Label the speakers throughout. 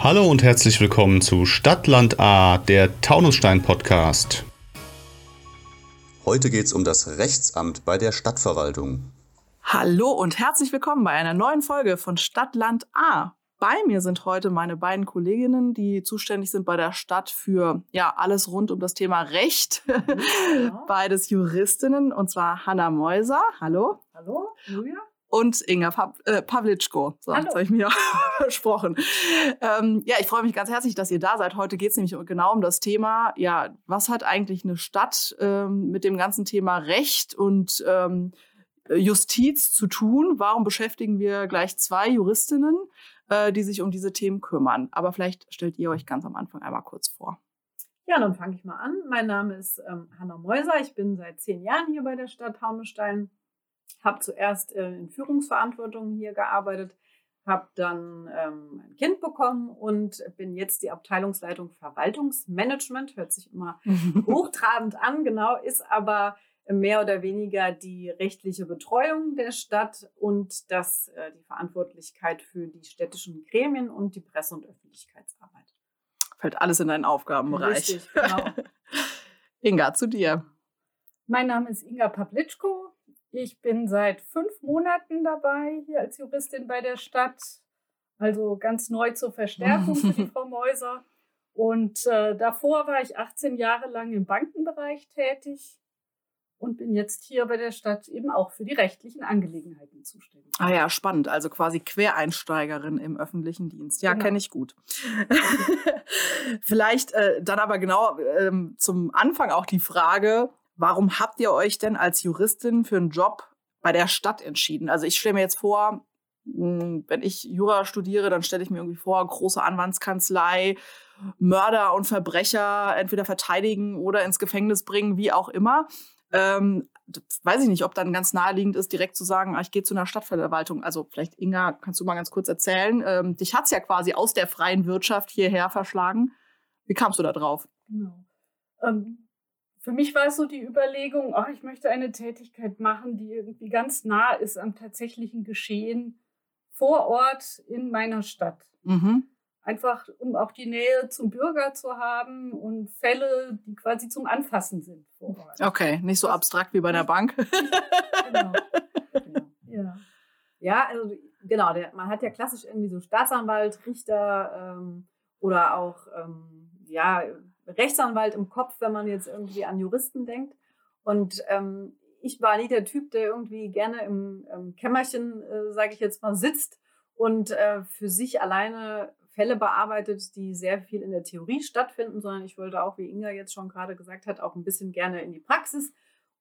Speaker 1: Hallo und herzlich willkommen zu Stadtland A, der Taunusstein Podcast.
Speaker 2: Heute geht es um das Rechtsamt bei der Stadtverwaltung.
Speaker 3: Hallo und herzlich willkommen bei einer neuen Folge von Stadtland A. Bei mir sind heute meine beiden Kolleginnen, die zuständig sind bei der Stadt für ja alles rund um das Thema Recht. Ja. Beides Juristinnen und zwar Hanna Meuser. Hallo.
Speaker 4: Hallo, Julia
Speaker 3: und Inga Pav äh, Pawlitschko. So, Hallo. das habe ich mir versprochen. Ähm, ja, ich freue mich ganz herzlich, dass ihr da seid. Heute geht es nämlich genau um das Thema, ja, was hat eigentlich eine Stadt ähm, mit dem ganzen Thema Recht und ähm, Justiz zu tun? Warum beschäftigen wir gleich zwei Juristinnen, äh, die sich um diese Themen kümmern? Aber vielleicht stellt ihr euch ganz am Anfang einmal kurz vor.
Speaker 4: Ja, dann fange ich mal an. Mein Name ist ähm, Hanna Meuser. Ich bin seit zehn Jahren hier bei der Stadt Taunusstein habe zuerst äh, in Führungsverantwortung hier gearbeitet, habe dann ähm, ein Kind bekommen und bin jetzt die Abteilungsleitung Verwaltungsmanagement. Hört sich immer hochtrabend an, genau, ist aber mehr oder weniger die rechtliche Betreuung der Stadt und das, äh, die Verantwortlichkeit für die städtischen Gremien und die Presse- und Öffentlichkeitsarbeit.
Speaker 3: Fällt alles in deinen Aufgabenbereich.
Speaker 4: Richtig, genau.
Speaker 3: Inga, zu dir.
Speaker 5: Mein Name ist Inga Pawlitschko. Ich bin seit fünf Monaten dabei hier als Juristin bei der Stadt. Also ganz neu zur Verstärkung für die Frau Mäuser. Und äh, davor war ich 18 Jahre lang im Bankenbereich tätig und bin jetzt hier bei der Stadt eben auch für die rechtlichen Angelegenheiten zuständig.
Speaker 3: Ah ja, spannend. Also quasi Quereinsteigerin im öffentlichen Dienst. Ja, genau. kenne ich gut. Vielleicht äh, dann aber genau ähm, zum Anfang auch die Frage, Warum habt ihr euch denn als Juristin für einen Job bei der Stadt entschieden? Also ich stelle mir jetzt vor, hm, wenn ich Jura studiere, dann stelle ich mir irgendwie vor, große Anwaltskanzlei, Mörder und Verbrecher entweder verteidigen oder ins Gefängnis bringen, wie auch immer. Ähm, weiß ich nicht, ob dann ganz naheliegend ist, direkt zu sagen, ah, ich gehe zu einer Stadtverwaltung. Also vielleicht, Inga, kannst du mal ganz kurz erzählen. Ähm, dich hat es ja quasi aus der freien Wirtschaft hierher verschlagen. Wie kamst du da drauf?
Speaker 5: Genau. Ähm, für mich war es so die Überlegung, ach, ich möchte eine Tätigkeit machen, die irgendwie ganz nah ist am tatsächlichen Geschehen vor Ort in meiner Stadt. Mhm. Einfach, um auch die Nähe zum Bürger zu haben und Fälle, die quasi zum Anfassen sind vor Ort.
Speaker 3: Okay, nicht so abstrakt wie bei der Bank. genau.
Speaker 4: genau. Ja. ja, also genau, der, man hat ja klassisch irgendwie so Staatsanwalt, Richter ähm, oder auch ähm, ja, Rechtsanwalt im Kopf, wenn man jetzt irgendwie an Juristen denkt. Und ähm, ich war nie der Typ, der irgendwie gerne im, im Kämmerchen, äh, sage ich jetzt mal, sitzt und äh, für sich alleine Fälle bearbeitet, die sehr viel in der Theorie stattfinden, sondern ich wollte auch, wie Inga jetzt schon gerade gesagt hat, auch ein bisschen gerne in die Praxis.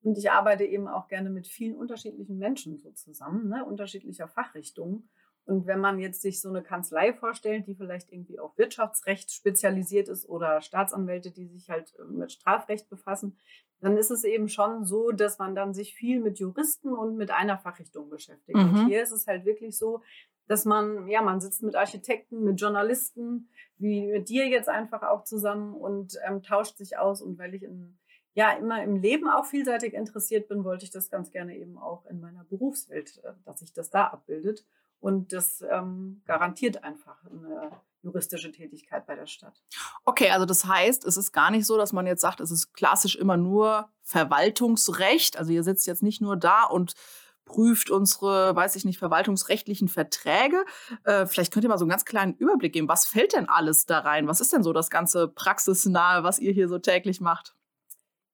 Speaker 4: Und ich arbeite eben auch gerne mit vielen unterschiedlichen Menschen so zusammen, ne, unterschiedlicher Fachrichtungen. Und wenn man jetzt sich so eine Kanzlei vorstellt, die vielleicht irgendwie auf Wirtschaftsrecht spezialisiert ist oder Staatsanwälte, die sich halt äh, mit Strafrecht befassen, dann ist es eben schon so, dass man dann sich viel mit Juristen und mit einer Fachrichtung beschäftigt. Mhm. Und hier ist es halt wirklich so, dass man, ja, man sitzt mit Architekten, mit Journalisten, wie mit dir jetzt einfach auch zusammen und ähm, tauscht sich aus. Und weil ich in, ja immer im Leben auch vielseitig interessiert bin, wollte ich das ganz gerne eben auch in meiner Berufswelt, äh, dass sich das da abbildet. Und das ähm, garantiert einfach eine juristische Tätigkeit bei der Stadt.
Speaker 3: Okay, also das heißt, es ist gar nicht so, dass man jetzt sagt, es ist klassisch immer nur Verwaltungsrecht. Also ihr sitzt jetzt nicht nur da und prüft unsere, weiß ich nicht, verwaltungsrechtlichen Verträge. Äh, vielleicht könnt ihr mal so einen ganz kleinen Überblick geben. Was fällt denn alles da rein? Was ist denn so das ganze praxisnahe, was ihr hier so täglich macht?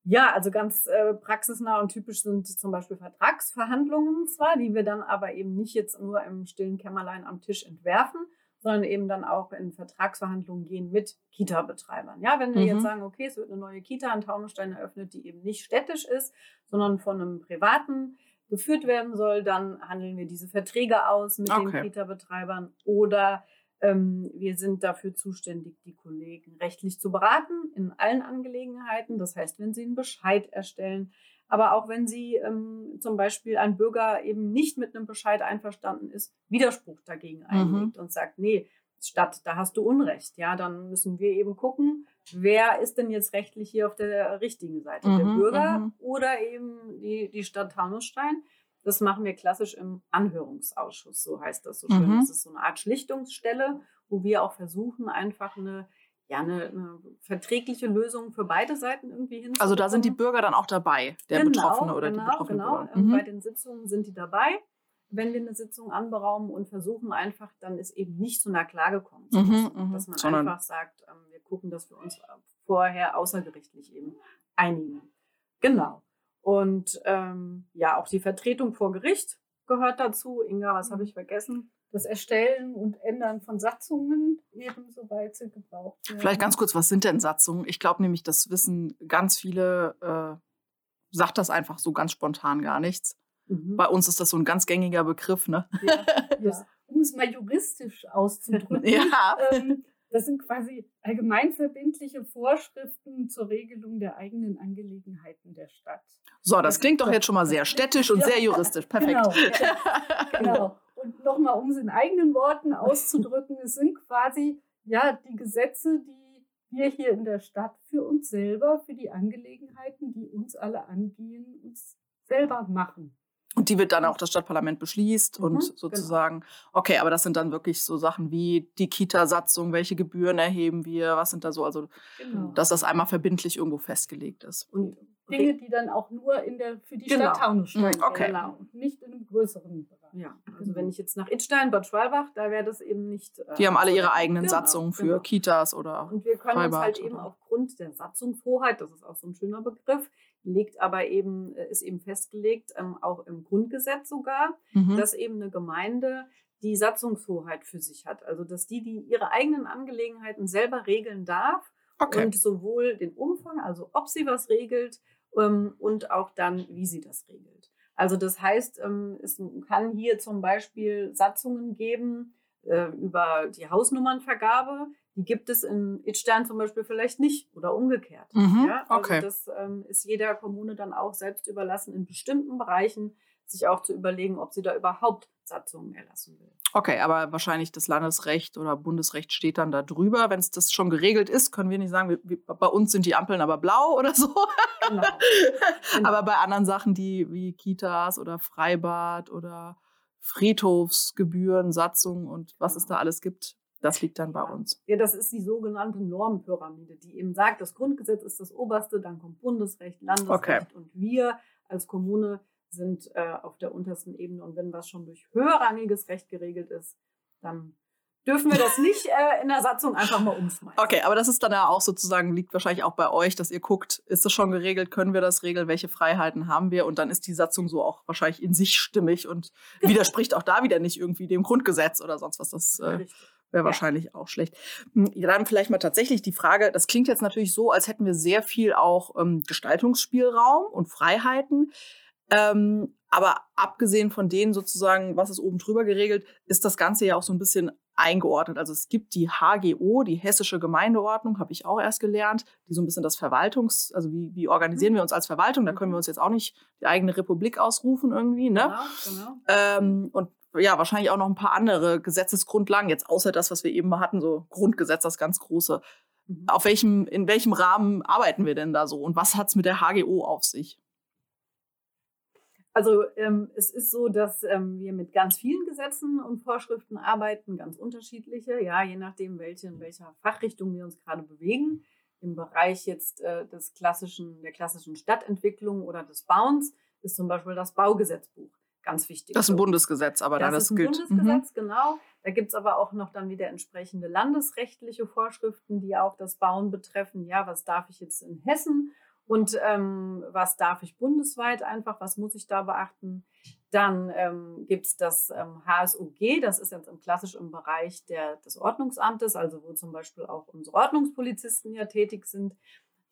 Speaker 4: Ja, also ganz äh, praxisnah und typisch sind zum Beispiel Vertragsverhandlungen zwar, die wir dann aber eben nicht jetzt nur im stillen Kämmerlein am Tisch entwerfen, sondern eben dann auch in Vertragsverhandlungen gehen mit Kita-Betreibern. Ja, wenn wir mhm. jetzt sagen, okay, es wird eine neue Kita in Taunusstein eröffnet, die eben nicht städtisch ist, sondern von einem privaten geführt werden soll, dann handeln wir diese Verträge aus mit okay. den Kita-Betreibern oder wir sind dafür zuständig, die Kollegen rechtlich zu beraten in allen Angelegenheiten. Das heißt, wenn sie einen Bescheid erstellen, aber auch wenn sie ähm, zum Beispiel ein Bürger eben nicht mit einem Bescheid einverstanden ist, Widerspruch dagegen mhm. einlegt und sagt, nee, Stadt, da hast du Unrecht. Ja, dann müssen wir eben gucken, wer ist denn jetzt rechtlich hier auf der richtigen Seite? Mhm, der Bürger mhm. oder eben die, die Stadt Taunusstein? Das machen wir klassisch im Anhörungsausschuss, so heißt das so schön. Mhm. Das ist so eine Art Schlichtungsstelle, wo wir auch versuchen, einfach eine ja, eine, eine, verträgliche Lösung für beide Seiten irgendwie hinzubekommen.
Speaker 3: Also da sind die Bürger dann auch dabei, der
Speaker 4: genau,
Speaker 3: Betroffene oder
Speaker 4: genau,
Speaker 3: die betroffene
Speaker 4: genau.
Speaker 3: Bürger.
Speaker 4: Mhm. Bei den Sitzungen sind die dabei, wenn wir eine Sitzung anberaumen und versuchen einfach, dann ist eben nicht zu einer Klage kommen
Speaker 3: Mhm, mhm.
Speaker 4: Dass man
Speaker 3: Sondern-
Speaker 4: einfach sagt, ähm, wir gucken, dass wir uns vorher außergerichtlich eben einigen. Genau. Und ähm, ja, auch die Vertretung vor Gericht gehört dazu. Inga, was
Speaker 3: Mhm.
Speaker 4: habe ich vergessen?
Speaker 5: Das Erstellen und Ändern von Satzungen, eben soweit sie gebraucht werden.
Speaker 3: Vielleicht ganz kurz, was sind denn Satzungen? Ich glaube nämlich, das wissen ganz viele, äh, sagt das einfach so ganz spontan gar nichts.
Speaker 4: Mhm.
Speaker 3: Bei uns ist das so ein ganz gängiger Begriff, ne?
Speaker 4: Ja,
Speaker 5: Ja. Um es mal juristisch auszudrücken.
Speaker 3: Ja.
Speaker 5: ähm, das sind quasi allgemeinverbindliche Vorschriften zur Regelung der eigenen Angelegenheiten der Stadt.
Speaker 3: So, das klingt doch jetzt schon mal sehr städtisch und
Speaker 5: Ja.
Speaker 3: sehr juristisch. Perfekt.
Speaker 5: Genau. genau. Und nochmal, um es in eigenen Worten auszudrücken, es sind quasi ja die Gesetze, die wir hier in der Stadt für uns selber, für die Angelegenheiten, die uns alle angehen, uns selber machen.
Speaker 3: Und die wird dann auch das Stadtparlament beschließt
Speaker 4: Mhm,
Speaker 3: und
Speaker 4: genau.
Speaker 3: sozusagen, okay, aber das sind dann wirklich so Sachen wie die Kita-Satzung, welche Gebühren erheben wir, was sind da so, also
Speaker 5: Genau.
Speaker 3: dass das einmal verbindlich irgendwo festgelegt ist.
Speaker 4: Und
Speaker 5: Dinge, die dann auch nur in der, für die
Speaker 4: Genau.
Speaker 5: Stadt Taunusstein
Speaker 3: Mhm, okay.
Speaker 5: gelten und nicht in einem größeren Bereich.
Speaker 4: Ja, also wenn ich jetzt nach Itstein, Bad Schwalbach, da wäre das eben nicht. äh,
Speaker 3: Die haben alle ihre eigenen
Speaker 4: Genau,
Speaker 3: Satzungen für
Speaker 4: genau.
Speaker 3: Kitas oder
Speaker 4: Und wir können uns
Speaker 3: Freibad
Speaker 4: halt eben aufgrund der Satzungshoheit, das ist auch so ein schöner Begriff, legt aber eben, äh, ist eben festgelegt, ähm, auch im Grundgesetz sogar,
Speaker 3: Mhm.
Speaker 4: dass eben eine Gemeinde die Satzungshoheit für sich hat. Also dass die, die ihre eigenen Angelegenheiten selber regeln darf
Speaker 3: Okay.
Speaker 4: und sowohl den Umfang, also ob sie was regelt ähm, und auch dann, wie sie das regelt. Also das heißt, ähm, es kann hier zum Beispiel Satzungen geben äh, über die Hausnummernvergabe. Die gibt es in Itstein zum Beispiel vielleicht nicht oder umgekehrt.
Speaker 3: Mhm,
Speaker 4: Ja, also
Speaker 3: okay.
Speaker 4: das ähm, ist jeder Kommune dann auch selbst überlassen, in bestimmten Bereichen sich auch zu überlegen, ob sie da überhaupt Satzungen erlassen will.
Speaker 3: Okay, aber wahrscheinlich das Landesrecht oder Bundesrecht steht dann da drüber. Wenn es das schon geregelt ist, können wir nicht sagen, wir, wir, bei uns sind die Ampeln aber blau oder so.
Speaker 4: Genau. Genau.
Speaker 3: Aber bei anderen Sachen, die wie Kitas oder Freibad oder Friedhofsgebühren, Satzungen und was es da alles gibt, das liegt dann bei uns.
Speaker 4: Ja, das ist die sogenannte Normpyramide, die eben sagt, das Grundgesetz ist das oberste, dann kommt Bundesrecht, Landesrecht und wir als Kommune sind äh, auf der untersten Ebene. Und wenn was schon durch höherrangiges Recht geregelt ist, dann dürfen wir das nicht äh, in der Satzung einfach mal umschmeißen.
Speaker 3: Okay, aber das ist dann ja auch sozusagen, liegt wahrscheinlich auch bei euch, dass ihr guckt, ist das schon geregelt, können wir das regeln, welche Freiheiten haben wir? Und dann ist die Satzung so auch wahrscheinlich in sich stimmig und widerspricht auch da wieder nicht irgendwie dem Grundgesetz oder sonst was. Das äh, wäre
Speaker 4: Ja.
Speaker 3: wahrscheinlich auch schlecht. Hm, Ja, dann vielleicht mal tatsächlich die Frage, das klingt jetzt natürlich so, als hätten wir sehr viel auch ähm, Gestaltungsspielraum und Freiheiten. Ähm, aber abgesehen von denen sozusagen, was ist oben drüber geregelt, ist das Ganze ja auch so ein bisschen eingeordnet. Also es gibt die HGO, die Hessische Gemeindeordnung, habe ich auch erst gelernt, die so ein bisschen das Verwaltungs-, also wie, wie organisieren wir uns als Verwaltung? Da können wir uns jetzt auch nicht die eigene Republik ausrufen irgendwie, ne?
Speaker 4: Genau, genau.
Speaker 3: Ähm, und ja, wahrscheinlich auch noch ein paar andere Gesetzesgrundlagen, jetzt außer das, was wir eben mal hatten, so Grundgesetz, das ganz große.
Speaker 4: Mhm.
Speaker 3: Auf welchem, in welchem Rahmen arbeiten wir denn da so? Und was hat's mit der HGO auf sich?
Speaker 4: Also ähm, es ist so, dass ähm, wir mit ganz vielen Gesetzen und Vorschriften arbeiten, ganz unterschiedliche, ja, je nachdem, welche, in welcher Fachrichtung wir uns gerade bewegen. Im Bereich jetzt äh, des klassischen, der klassischen Stadtentwicklung oder des Bauens ist zum Beispiel das Baugesetzbuch ganz wichtig.
Speaker 3: Das ist ein Bundesgesetz, aber
Speaker 4: das
Speaker 3: dann das
Speaker 4: ist ein
Speaker 3: gilt. Mhm.
Speaker 4: Bundesgesetz, genau. Da gibt es aber auch noch dann wieder entsprechende landesrechtliche Vorschriften, die auch das Bauen betreffen. Ja, was darf ich jetzt in Hessen und ähm, was darf ich bundesweit einfach, was muss ich da beachten? Dann ähm, gibt es das ähm, HSOG, das ist jetzt im klassisch im Bereich der, des Ordnungsamtes, also wo zum Beispiel auch unsere Ordnungspolizisten ja tätig sind.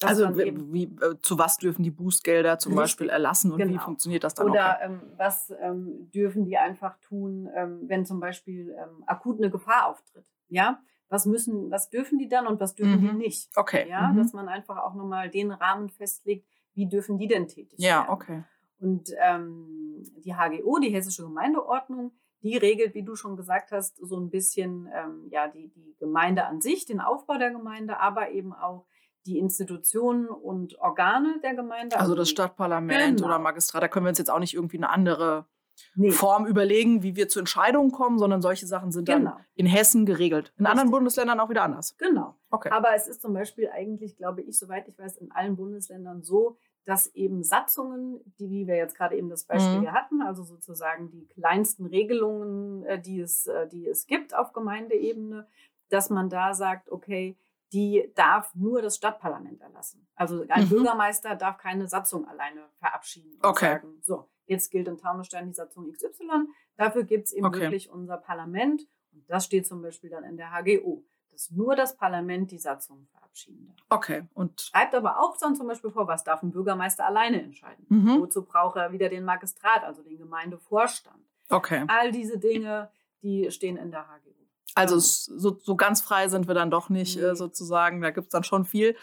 Speaker 3: Also wie, wie, äh, zu was dürfen die Bußgelder zum
Speaker 4: Richtig,
Speaker 3: Beispiel erlassen und wie
Speaker 4: genau.
Speaker 3: funktioniert das dann?
Speaker 4: Oder ähm, was ähm, dürfen die einfach tun, ähm, wenn zum Beispiel ähm, akut eine Gefahr auftritt? Ja, was müssen, was dürfen die dann und was dürfen die
Speaker 3: Mhm.
Speaker 4: nicht?
Speaker 3: Okay.
Speaker 4: Ja,
Speaker 3: mhm.
Speaker 4: dass man einfach auch nochmal den Rahmen festlegt, wie dürfen die denn tätig
Speaker 3: ja,
Speaker 4: werden?
Speaker 3: okay.
Speaker 4: Und ähm, die HGO, die Hessische Gemeindeordnung, die regelt, wie du schon gesagt hast, so ein bisschen ähm, ja, die, die Gemeinde an sich, den Aufbau der Gemeinde, aber eben auch die Institutionen und Organe der Gemeinde.
Speaker 3: Also das
Speaker 4: die-
Speaker 3: Stadtparlament
Speaker 4: Genau.
Speaker 3: oder Magistrat, da können wir uns jetzt auch nicht irgendwie eine andere nee. Form überlegen, wie wir zu Entscheidungen kommen, sondern solche Sachen sind genau. dann in Hessen geregelt. In Richtig. anderen Bundesländern auch wieder anders.
Speaker 4: Genau. Okay. Aber es ist zum Beispiel eigentlich, glaube ich, soweit ich weiß, in allen Bundesländern so, dass eben Satzungen, die, wie wir jetzt gerade eben das Beispiel mhm. hier hatten, also sozusagen die kleinsten Regelungen, äh, die es, äh, die es gibt auf Gemeindeebene, dass man da sagt, okay, die darf nur das Stadtparlament erlassen. Also ein mhm. Bürgermeister darf keine Satzung alleine verabschieden und okay. sagen, so, jetzt gilt in Taunusstein die Satzung XY, dafür gibt es eben okay. wirklich unser Parlament und das steht zum Beispiel dann in der HGO, dass nur das Parlament die Satzung verabschieden darf.
Speaker 3: Okay.
Speaker 4: Und schreibt aber auch dann zum Beispiel vor, was darf ein Bürgermeister alleine entscheiden. Mhm. Wozu braucht er wieder den Magistrat, also den Gemeindevorstand.
Speaker 3: Okay.
Speaker 4: All diese Dinge, die stehen in der HGO.
Speaker 3: Also so, so ganz frei sind wir dann doch nicht äh, sozusagen. Da gibt es dann schon viel,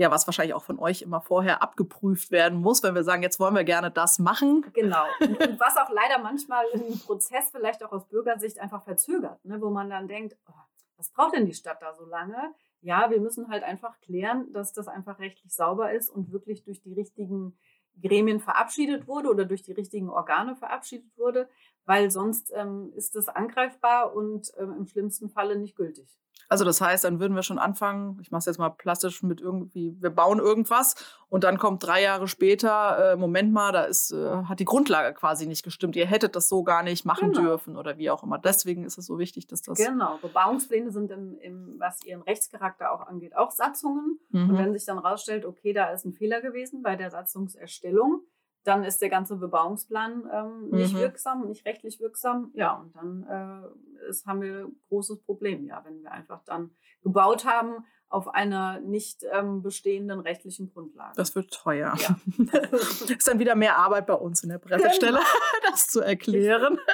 Speaker 3: ja, was wahrscheinlich auch von euch immer vorher abgeprüft werden muss, wenn wir sagen, jetzt wollen wir gerne das machen.
Speaker 4: Genau. Und, und was auch leider manchmal im Prozess vielleicht auch aus Bürgersicht einfach verzögert, ne, wo man dann denkt, oh, was braucht denn die Stadt da so lange? Ja, wir müssen halt einfach klären, dass das einfach rechtlich sauber ist und wirklich durch die richtigen Gremien verabschiedet wurde oder durch die richtigen Organe verabschiedet wurde weil sonst ähm, ist es angreifbar und ähm, im schlimmsten Falle nicht gültig.
Speaker 3: Also das heißt, dann würden wir schon anfangen, ich mache es jetzt mal plastisch mit irgendwie, wir bauen irgendwas und dann kommt drei Jahre später, äh, Moment mal, da ist, äh, hat die Grundlage quasi nicht gestimmt. Ihr hättet das so gar nicht machen genau. dürfen oder wie auch immer. Deswegen ist es so wichtig, dass das.
Speaker 4: Genau, Bebauungspläne sind, im, im, was ihren Rechtscharakter auch angeht, auch Satzungen. Mhm. Und wenn sich dann rausstellt, okay, da ist ein Fehler gewesen bei der Satzungserstellung, dann ist der ganze Bebauungsplan ähm, nicht mhm. wirksam, nicht rechtlich wirksam. Ja, und dann äh, ist, haben wir ein großes Problem, ja, wenn wir einfach dann gebaut haben auf einer nicht ähm, bestehenden rechtlichen Grundlage.
Speaker 3: Das wird teuer. Ja. ist dann wieder mehr Arbeit bei uns in der Pressestelle, genau. das zu erklären.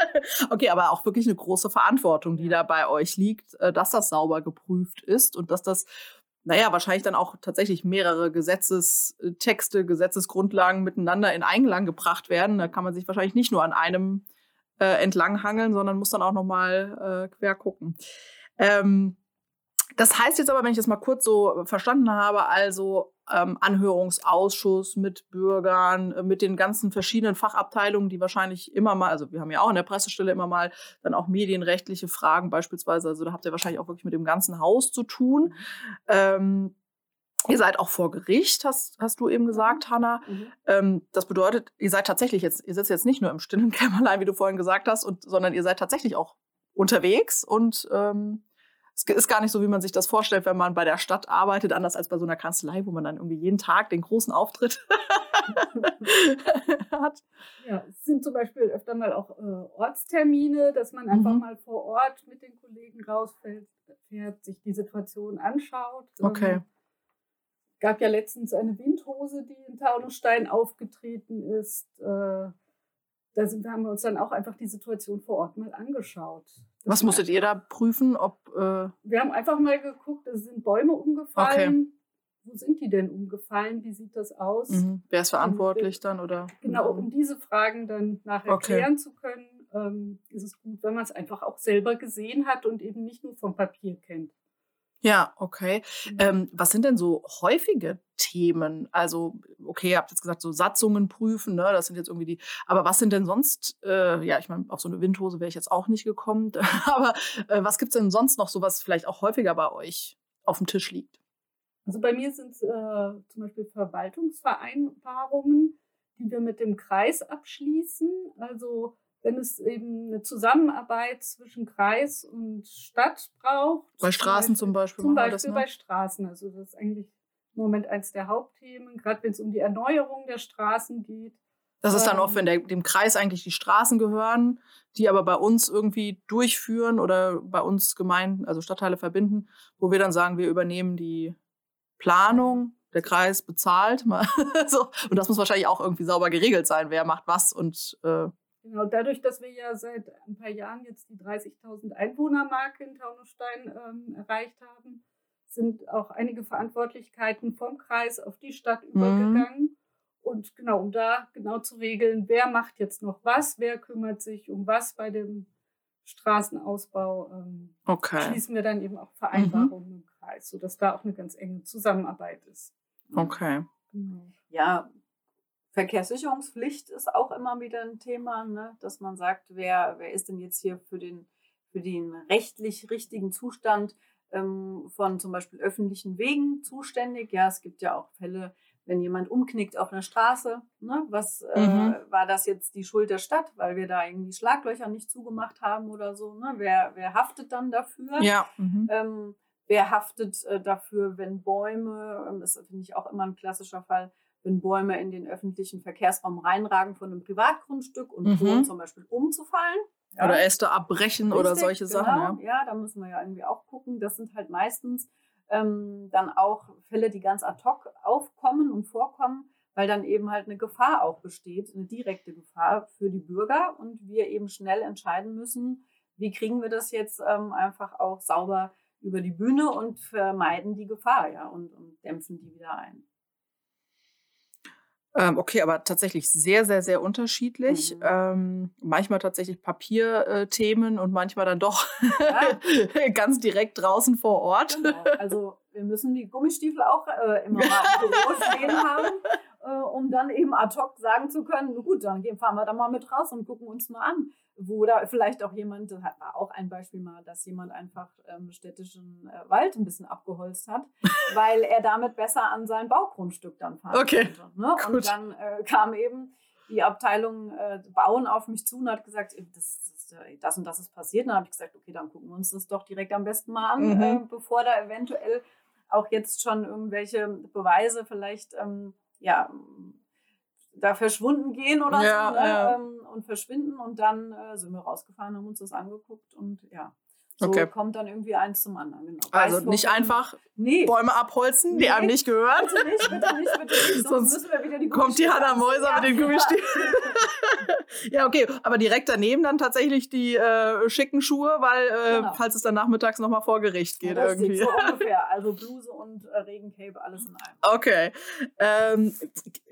Speaker 3: Okay, aber auch wirklich eine große Verantwortung, die da bei euch liegt, äh, dass das sauber geprüft ist und dass das naja, wahrscheinlich dann auch tatsächlich mehrere Gesetzestexte, Gesetzesgrundlagen miteinander in Einklang gebracht werden. Da kann man sich wahrscheinlich nicht nur an einem äh, entlanghangeln, sondern muss dann auch nochmal äh, quer gucken. Ähm, das heißt jetzt aber, wenn ich das mal kurz so verstanden habe, also ähm, Anhörungsausschuss mit Bürgern, äh, mit den ganzen verschiedenen Fachabteilungen, die wahrscheinlich immer mal, also wir haben ja auch in der Pressestelle immer mal dann auch medienrechtliche Fragen beispielsweise, also da habt ihr wahrscheinlich auch wirklich mit dem ganzen Haus zu tun. Ähm, Ihr seid auch vor Gericht, hast, hast du eben gesagt, mhm. Hanna. Mhm. Ähm, das bedeutet, ihr seid tatsächlich jetzt, ihr sitzt jetzt nicht nur im stillen Kämmerlein, wie du vorhin gesagt hast, und, sondern ihr seid tatsächlich auch unterwegs und ähm, es ist gar nicht so, wie man sich das vorstellt, wenn man bei der Stadt arbeitet, anders als bei so einer Kanzlei, wo man dann irgendwie jeden Tag den großen Auftritt
Speaker 5: hat. Ja, es sind zum Beispiel öfter mal auch äh, Ortstermine, dass man einfach mhm. mal vor Ort mit den Kollegen rausfährt, sich die Situation anschaut.
Speaker 3: Okay. Ähm,
Speaker 5: gab ja letztens eine Windhose, die in Taunusstein aufgetreten ist. Äh, da sind, haben wir uns dann auch einfach die Situation vor Ort mal angeschaut.
Speaker 3: Was musstet ihr da prüfen? Ob, äh
Speaker 5: wir haben einfach mal geguckt, es sind Bäume umgefallen. Okay. Wo sind die denn umgefallen? Wie sieht das aus? Mhm.
Speaker 3: Wer ist verantwortlich dann? Oder?
Speaker 5: Genau, um diese Fragen dann nachher okay. klären zu können, ähm, ist es gut, wenn man es einfach auch selber gesehen hat und eben nicht nur vom Papier kennt.
Speaker 3: Ja, okay. Mhm. Ähm, was sind denn so häufige Themen? Also, okay, ihr habt jetzt gesagt, so Satzungen prüfen, ne? Das sind jetzt irgendwie die. Aber was sind denn sonst, äh, ja, ich meine, auf so eine Windhose wäre ich jetzt auch nicht gekommen. aber äh, was gibt's denn sonst noch so, was vielleicht auch häufiger bei euch auf dem Tisch liegt?
Speaker 5: Also bei mir sind es äh, zum Beispiel Verwaltungsvereinbarungen, die wir mit dem Kreis abschließen. Also wenn es eben eine Zusammenarbeit zwischen Kreis und Stadt braucht.
Speaker 3: Bei Straßen zum Beispiel.
Speaker 5: Zum Beispiel das, ne? bei Straßen. Also das ist eigentlich im Moment eins der Hauptthemen, gerade wenn es um die Erneuerung der Straßen geht.
Speaker 3: Das ist dann auch, ähm, wenn der, dem Kreis eigentlich die Straßen gehören, die aber bei uns irgendwie durchführen oder bei uns Gemeinden, also Stadtteile verbinden, wo wir dann sagen, wir übernehmen die Planung, der Kreis bezahlt. so. Und das muss wahrscheinlich auch irgendwie sauber geregelt sein, wer macht was und äh,
Speaker 5: Genau, dadurch, dass wir ja seit ein paar Jahren jetzt die 30.000 Einwohnermarke in Taunusstein ähm, erreicht haben, sind auch einige Verantwortlichkeiten vom Kreis auf die Stadt mhm. übergegangen. Und genau, um da genau zu regeln, wer macht jetzt noch was, wer kümmert sich um was bei dem Straßenausbau, ähm,
Speaker 3: okay.
Speaker 5: schließen wir dann eben auch Vereinbarungen mhm. im Kreis, sodass da auch eine ganz enge Zusammenarbeit ist.
Speaker 3: Okay.
Speaker 4: Genau. Ja, Verkehrssicherungspflicht ist auch immer wieder ein Thema, ne? dass man sagt, wer, wer ist denn jetzt hier für den, für den rechtlich richtigen Zustand ähm, von zum Beispiel öffentlichen Wegen zuständig. Ja, es gibt ja auch Fälle, wenn jemand umknickt auf einer Straße, ne, was äh,
Speaker 3: Mhm.
Speaker 4: war das jetzt die Schuld der Stadt, weil wir da irgendwie Schlaglöcher nicht zugemacht haben oder so? Ne? Wer, wer haftet dann dafür?
Speaker 3: Ja. Mhm.
Speaker 4: Ähm, wer haftet äh, dafür, wenn Bäume, ähm, das finde ich auch immer ein klassischer Fall, wenn Bäume in den öffentlichen Verkehrsraum reinragen von einem Privatgrundstück und
Speaker 3: Mhm.
Speaker 4: drohen zum Beispiel umzufallen? Ja.
Speaker 3: Oder Äste abbrechen oder
Speaker 4: Richtig,
Speaker 3: solche
Speaker 4: genau.
Speaker 3: Sachen. Ja.
Speaker 4: Ja, da müssen wir ja irgendwie auch gucken. Das sind halt meistens ähm, dann auch Fälle, die ganz ad hoc aufkommen und vorkommen, weil dann eben halt eine Gefahr auch besteht, eine direkte Gefahr für die Bürger und wir eben schnell entscheiden müssen, wie kriegen wir das jetzt ähm, einfach auch sauber über die Bühne und vermeiden die Gefahr, ja, und, und dämpfen die wieder ein.
Speaker 3: Ähm, okay, aber tatsächlich sehr, sehr, sehr unterschiedlich.
Speaker 4: Mhm.
Speaker 3: Ähm, manchmal tatsächlich Papierthemen und manchmal dann doch
Speaker 4: Ja.
Speaker 3: ganz direkt draußen vor Ort.
Speaker 4: Genau. Also wir müssen die Gummistiefel auch äh, immer mal im Büro stehen haben, äh, um dann eben ad hoc sagen zu können, "Na gut, dann gehen, fahren wir da mal mit raus und gucken uns mal an. Wo da vielleicht auch jemand, das war auch ein Beispiel mal, dass jemand einfach ähm, städtischen äh, Wald ein bisschen abgeholzt hat, weil er damit besser an sein Baugrundstück dann fahren
Speaker 3: Okay,
Speaker 4: konnte. Ne?
Speaker 3: gut.
Speaker 4: Und dann äh, kam eben die Abteilung äh, Bauen auf mich zu und hat gesagt, äh, das, das, äh, das und das ist passiert. Und dann habe ich gesagt, okay, dann gucken wir uns das doch direkt am besten mal an,
Speaker 3: Mhm.
Speaker 4: äh, bevor da eventuell auch jetzt schon irgendwelche Beweise vielleicht ähm, ja da verschwunden gehen oder
Speaker 3: Ja,
Speaker 4: so ne?
Speaker 3: ja.
Speaker 4: ähm, und verschwinden und dann äh, sind wir rausgefahren, haben uns das angeguckt und ja. So
Speaker 3: Okay.
Speaker 4: kommt dann irgendwie eins zum anderen. Genau.
Speaker 3: Also
Speaker 4: Weißwurf-
Speaker 3: nicht einfach
Speaker 4: Nee,
Speaker 3: Bäume abholzen, die
Speaker 4: Nee.
Speaker 3: einem nicht gehören.
Speaker 4: bitte nicht, bitte nicht, bitte nicht. Sonst,
Speaker 3: Sonst
Speaker 4: müssen wir wieder die
Speaker 3: kommt die Hanna Mäuser mit den Gummistiefeln. ja, okay, aber direkt daneben dann tatsächlich die äh, schicken Schuhe, weil äh,
Speaker 4: Genau.
Speaker 3: falls es dann nachmittags nochmal vor Gericht geht
Speaker 4: Ja,
Speaker 3: irgendwie.
Speaker 4: so ungefähr. Also Bluse und äh, Regencape, alles in einem.
Speaker 3: Okay. Ähm,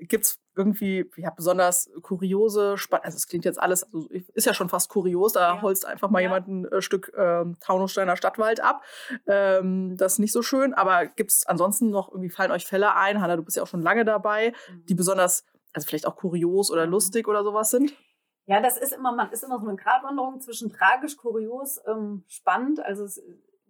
Speaker 3: Gibt es irgendwie ja, besonders kuriose, spannende, also es klingt jetzt alles, also ist ja schon fast kurios, da
Speaker 4: Ja.
Speaker 3: holst einfach mal
Speaker 4: Ja.
Speaker 3: jemand ein äh, Stück ähm, Taunussteiner Stadtwald ab. Ähm, das ist nicht so schön, aber gibt es ansonsten noch irgendwie, fallen euch Fälle ein? Hanna, du bist ja auch schon lange dabei,
Speaker 4: Mhm.
Speaker 3: die besonders, also vielleicht auch kurios oder
Speaker 4: Mhm.
Speaker 3: lustig oder sowas sind?
Speaker 4: Ja, das ist immer, man ist immer so eine Gratwanderung zwischen tragisch, kurios, ähm, spannend. Also es,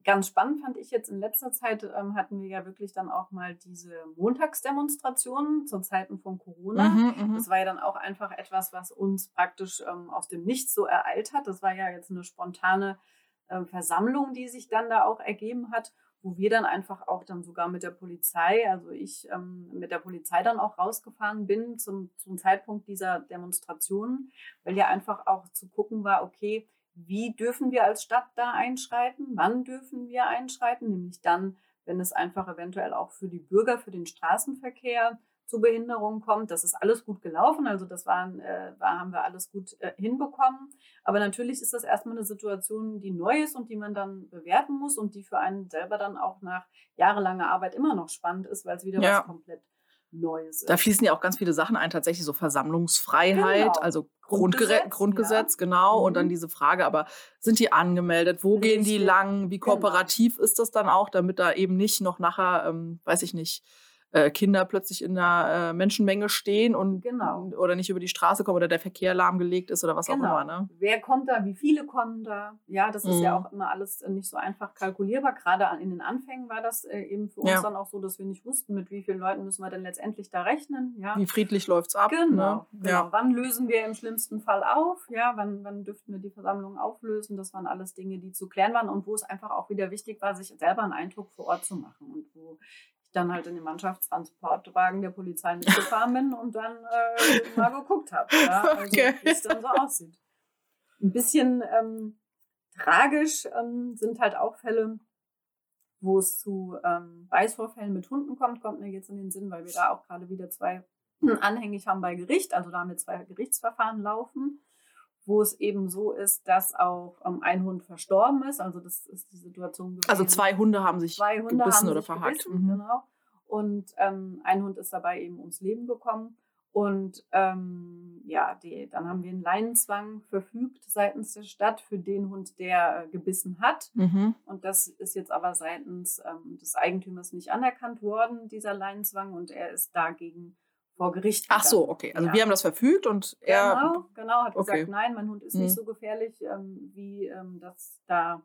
Speaker 4: ganz spannend fand ich jetzt in letzter Zeit ähm, hatten wir ja wirklich dann auch mal diese Montagsdemonstrationen zu Zeiten von Corona.
Speaker 3: Mhm,
Speaker 4: Das war ja dann auch einfach etwas, was uns praktisch ähm, aus dem Nichts so ereilt hat. Das war ja jetzt eine spontane ähm, Versammlung, die sich dann da auch ergeben hat, wo wir dann einfach auch dann sogar mit der Polizei, also ich ähm, mit der Polizei dann auch rausgefahren bin zum, zum Zeitpunkt dieser Demonstrationen, weil ja einfach auch zu gucken war, okay, wie dürfen wir als Stadt da einschreiten? Wann dürfen wir einschreiten? Nämlich dann, wenn es einfach eventuell auch für die Bürger, für den Straßenverkehr zu Behinderungen kommt. Das ist alles gut gelaufen, also das waren, äh, war, haben wir alles gut äh, hinbekommen. Aber natürlich ist das erstmal eine Situation, die neu ist und die man dann bewerten muss und die für einen selber dann auch nach jahrelanger Arbeit immer noch spannend ist, weil es wieder
Speaker 3: Ja.
Speaker 4: was komplett Neues ist.
Speaker 3: Da fließen ja auch ganz viele Sachen ein, tatsächlich so Versammlungsfreiheit,
Speaker 4: Genau.
Speaker 3: also Grundgesetz,
Speaker 4: Grundgesetz,
Speaker 3: Grundgesetz genau. Und
Speaker 4: Mhm.
Speaker 3: dann diese Frage, aber sind die angemeldet? Wo gehen die lang? Wie
Speaker 4: Genau.
Speaker 3: kooperativ ist das dann auch, damit da eben nicht noch nachher, ähm, weiß ich nicht, äh, Kinder plötzlich in einer äh, Menschenmenge stehen und
Speaker 4: Genau.
Speaker 3: oder nicht über die Straße kommen oder der Verkehr lahmgelegt ist oder was auch
Speaker 4: Genau.
Speaker 3: immer. Ne?
Speaker 4: Wer kommt da? Wie viele kommen da? Ja, das ist ja
Speaker 3: Mhm.
Speaker 4: auch immer alles äh, nicht so einfach kalkulierbar. Gerade in den Anfängen war das äh, eben für uns
Speaker 3: Ja.
Speaker 4: dann auch so, dass wir nicht wussten, mit wie vielen Leuten müssen wir denn letztendlich da rechnen. Ja.
Speaker 3: Wie friedlich läuft's ab?
Speaker 4: Genau,
Speaker 3: Ne?
Speaker 4: genau.
Speaker 3: Ja.
Speaker 4: Wann lösen wir im schlimmsten Fall auf? Ja, wann, wann dürften wir die Versammlung auflösen? Das waren alles Dinge, die zu klären waren und wo es einfach auch wieder wichtig war, sich selber einen Eindruck vor Ort zu machen und wo dann halt in den Mannschaftstransportwagen der Polizei mitgefahren bin und dann äh, mal geguckt habe, ja, also,
Speaker 3: Okay.
Speaker 4: wie es dann so aussieht. Ein bisschen ähm, tragisch ähm, sind halt auch Fälle, wo es zu ähm, Beißvorfällen mit Hunden kommt, kommt mir jetzt in den Sinn, weil wir da auch gerade wieder zwei anhängig haben bei Gericht. Also da haben wir zwei Gerichtsverfahren laufen, wo es eben so ist, dass auch ähm, ein Hund verstorben ist. Also das ist die Situation gewesen.
Speaker 3: Also zwei Hunde haben sich
Speaker 4: Zwei Hunde
Speaker 3: gebissen oder verhakt.
Speaker 4: gebissen,
Speaker 3: Mhm.
Speaker 4: genau. Und ähm, ein Hund ist dabei eben ums Leben gekommen. Und ähm, ja, die, dann haben wir einen Leinenzwang verfügt seitens der Stadt für den Hund, der äh, gebissen hat.
Speaker 3: Mhm.
Speaker 4: Und das ist jetzt aber seitens ähm, des Eigentümers nicht anerkannt worden, dieser Leinenzwang. Und er ist dagegen vor Gericht.
Speaker 3: Ach so, okay. Also
Speaker 4: Ja.
Speaker 3: wir haben das verfügt und er.
Speaker 4: Genau, genau, hat gesagt,
Speaker 3: Okay.
Speaker 4: nein, mein Hund ist
Speaker 3: Mhm.
Speaker 4: nicht so gefährlich, ähm, wie ähm, das da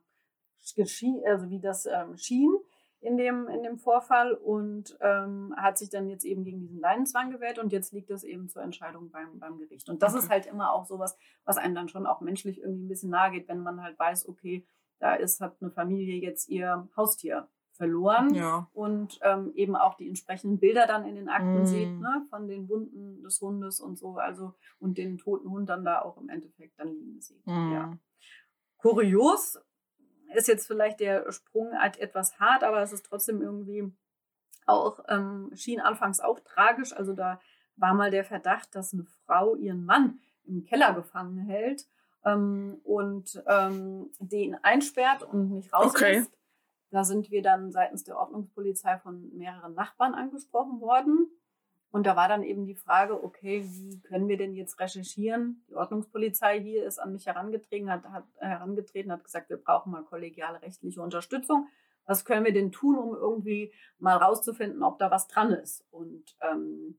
Speaker 4: geschie also wie das ähm, schien in dem, in dem Vorfall und ähm, hat sich dann jetzt eben gegen diesen Leinenzwang gewählt und jetzt liegt das eben zur Entscheidung beim, beim Gericht. Und das
Speaker 3: Okay.
Speaker 4: ist halt immer auch sowas, was einem dann schon auch menschlich irgendwie ein bisschen nahe geht, wenn man halt weiß, okay, da ist, hat eine Familie jetzt ihr Haustier verloren
Speaker 3: Ja.
Speaker 4: und ähm, eben auch die entsprechenden Bilder dann in den Akten
Speaker 3: Mm.
Speaker 4: sieht, ne, von den Wunden des Hundes und so, also und den toten Hund dann da auch im Endeffekt dann liegen sieht.
Speaker 3: Mhm.
Speaker 4: Ja. Kurios ist jetzt vielleicht der Sprung etwas hart, aber es ist trotzdem irgendwie auch, ähm, schien anfangs auch tragisch. Also da war mal der Verdacht, dass eine Frau ihren Mann im Keller gefangen hält ähm, und ähm, den einsperrt und nicht rauslässt. Da sind wir dann seitens der Ordnungspolizei von mehreren Nachbarn angesprochen worden. Und da war dann eben die Frage, okay, wie können wir denn jetzt recherchieren? Die Ordnungspolizei hier ist an mich herangetreten, hat, hat, herangetreten, hat gesagt, wir brauchen mal kollegiale rechtliche Unterstützung. Was können wir denn tun, um irgendwie mal rauszufinden, ob da was dran ist? Und ähm,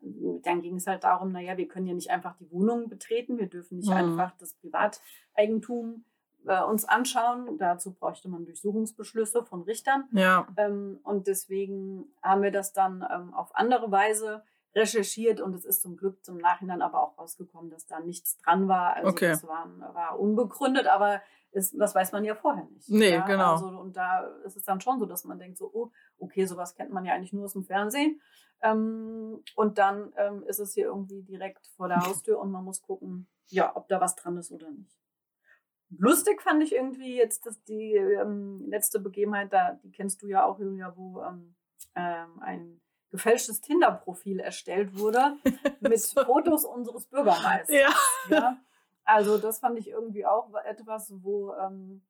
Speaker 4: dann ging es halt darum, naja, wir können ja nicht einfach die Wohnung betreten, wir dürfen nicht
Speaker 3: Mhm.
Speaker 4: einfach das Privateigentum äh, uns anschauen. Dazu bräuchte man Durchsuchungsbeschlüsse von Richtern.
Speaker 3: Ja.
Speaker 4: Ähm, und deswegen haben wir das dann ähm, auf andere Weise recherchiert und es ist zum Glück zum Nachhinein aber auch rausgekommen, dass da nichts dran war. Also
Speaker 3: Okay.
Speaker 4: das war, war unbegründet, aber ist, das weiß man ja vorher nicht.
Speaker 3: Nee,
Speaker 4: ja?
Speaker 3: genau.
Speaker 4: Also, und da ist es dann schon so, dass man denkt so, oh, okay, sowas kennt man ja eigentlich nur aus dem Fernsehen. Ähm, und dann ähm, ist es hier irgendwie direkt vor der Haustür und man muss gucken, ja, ob da was dran ist oder nicht. Lustig fand ich irgendwie jetzt, dass die ähm, letzte Begebenheit, da, die kennst du ja auch, Julia, wo ähm, ähm, ein gefälschtes Tinder-Profil erstellt wurde mit Fotos unseres Bürgermeisters.
Speaker 3: Ja.
Speaker 4: Ja? Also das fand ich irgendwie auch etwas, wo ähm,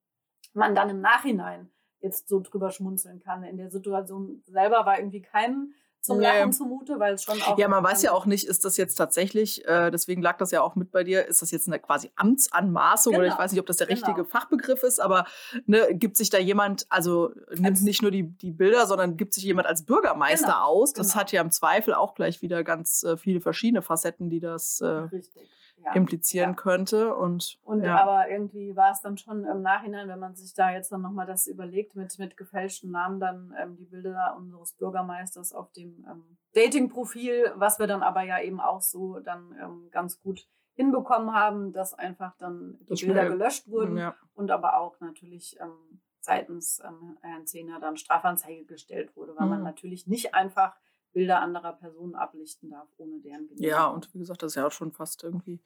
Speaker 4: man dann im Nachhinein jetzt so drüber schmunzeln kann. In der Situation selber war irgendwie keinem zum
Speaker 3: Nee.
Speaker 4: Lachen zumute, weil es schon auch...
Speaker 3: Ja, man weiß ja auch nicht, ist das jetzt tatsächlich, äh, deswegen lag das ja auch mit bei dir, ist das jetzt eine quasi Amtsanmaßung oder ich
Speaker 4: Genau,
Speaker 3: weiß nicht, ob das der
Speaker 4: genau.
Speaker 3: richtige Fachbegriff ist, aber ne, gibt sich da jemand, also nimmt
Speaker 4: Als-
Speaker 3: nicht nur die, die Bilder, sondern gibt sich jemand als Bürgermeister
Speaker 4: Genau,
Speaker 3: aus. Das
Speaker 4: genau.
Speaker 3: hat ja im Zweifel auch gleich wieder ganz äh, viele verschiedene Facetten, die das äh,
Speaker 4: Richtig. Ja.
Speaker 3: implizieren
Speaker 4: ja.
Speaker 3: könnte. Und,
Speaker 4: Und
Speaker 3: ja.
Speaker 4: aber irgendwie war es dann schon im Nachhinein, wenn man sich da jetzt dann nochmal das überlegt, mit, mit gefälschten Namen dann ähm, die Bilder unseres Bürgermeisters auf dem ähm, Dating-Profil, was wir dann aber ja eben auch so dann ähm, ganz gut hinbekommen haben, dass einfach dann die
Speaker 3: Das
Speaker 4: Bilder
Speaker 3: schnell-
Speaker 4: gelöscht wurden und aber auch natürlich ähm, seitens ähm, Herrn Zehner dann Strafanzeige gestellt wurde, weil man
Speaker 3: Mhm.
Speaker 4: natürlich nicht einfach Bilder anderer Personen ablichten darf, ohne deren Genehmigung.
Speaker 3: Ja, und wie gesagt, das ist ja auch schon fast irgendwie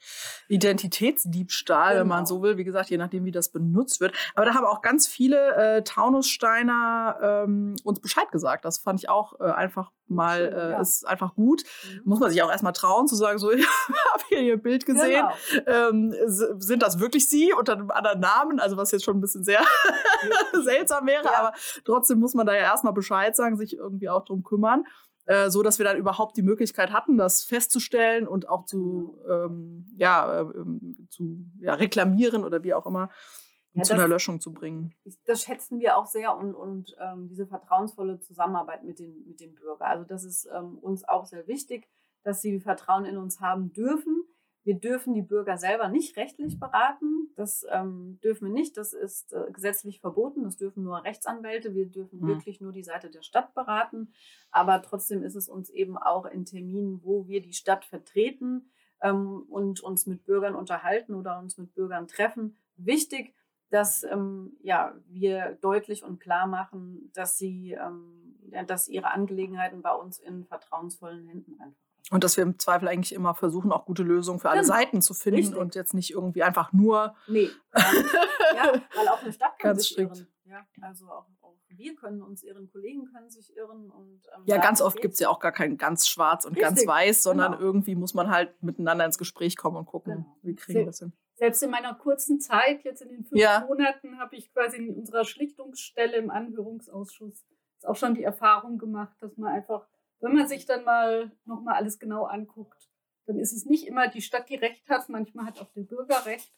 Speaker 3: Identitätsdiebstahl, wenn man
Speaker 4: Genau.
Speaker 3: so will. Wie gesagt, je nachdem, wie das benutzt wird. Aber da haben auch ganz viele äh, Taunussteiner ähm, uns Bescheid gesagt. Das fand ich auch äh, einfach mal, äh,
Speaker 4: ja.
Speaker 3: ist einfach gut.
Speaker 4: Mhm.
Speaker 3: Muss man sich auch erstmal trauen, zu sagen, so, ich habe hier ihr Bild gesehen.
Speaker 4: Genau.
Speaker 3: Ähm, sind das wirklich Sie unter einem anderen Namen? Also was jetzt schon ein bisschen sehr seltsam wäre,
Speaker 4: Ja.
Speaker 3: aber trotzdem muss man da ja erstmal Bescheid sagen, sich irgendwie auch drum kümmern, äh, so dass wir dann überhaupt die Möglichkeit hatten, das festzustellen und auch zu, ähm, ja, äh, ähm, zu ja, reklamieren oder wie auch immer
Speaker 4: Ja,
Speaker 3: zu
Speaker 4: das-
Speaker 3: einer Löschung zu bringen.
Speaker 4: Das schätzen wir auch sehr und, und ähm, diese vertrauensvolle Zusammenarbeit mit dem, mit dem Bürger. Also das ist ähm, uns auch sehr wichtig, dass sie Vertrauen in uns haben dürfen. Wir dürfen die Bürger selber nicht rechtlich beraten. Das ähm, dürfen wir nicht. Das ist äh, gesetzlich verboten. Das dürfen nur Rechtsanwälte. Wir dürfen
Speaker 3: Mhm.
Speaker 4: wirklich nur die Seite der Stadt beraten. Aber trotzdem ist es uns eben auch in Terminen, wo wir die Stadt vertreten ähm, und uns mit Bürgern unterhalten oder uns mit Bürgern treffen, wichtig, dass ähm, ja, wir deutlich und klar machen, dass sie, ähm, dass ihre Angelegenheiten bei uns in vertrauensvollen Händen einfach.
Speaker 3: Und dass wir im Zweifel eigentlich immer versuchen, auch gute Lösungen für alle
Speaker 4: Genau.
Speaker 3: Seiten zu finden
Speaker 4: Richtig.
Speaker 3: und jetzt nicht irgendwie einfach nur.
Speaker 4: Nee, ja, weil auch eine Stadt kann
Speaker 3: Ganz
Speaker 4: sich
Speaker 3: strikt.
Speaker 4: irren. Ja, also auch, auch wir können uns irren, Kollegen können sich irren und ähm,
Speaker 3: Ja, ganz oft gibt es ja auch gar kein ganz schwarz und ganz
Speaker 4: Richtig,
Speaker 3: weiß, sondern
Speaker 4: genau.
Speaker 3: irgendwie muss man halt miteinander ins Gespräch kommen und gucken,
Speaker 4: Genau.
Speaker 3: wie kriegen wir das hin.
Speaker 5: Selbst in meiner kurzen Zeit, jetzt in den fünf
Speaker 3: Ja.
Speaker 5: Monaten, habe ich quasi in unserer Schlichtungsstelle im Anhörungsausschuss auch schon die Erfahrung gemacht, dass man einfach, wenn man sich dann mal nochmal alles genau anguckt, dann ist es nicht immer die Stadt, die Recht hat, manchmal hat auch der Bürger Recht.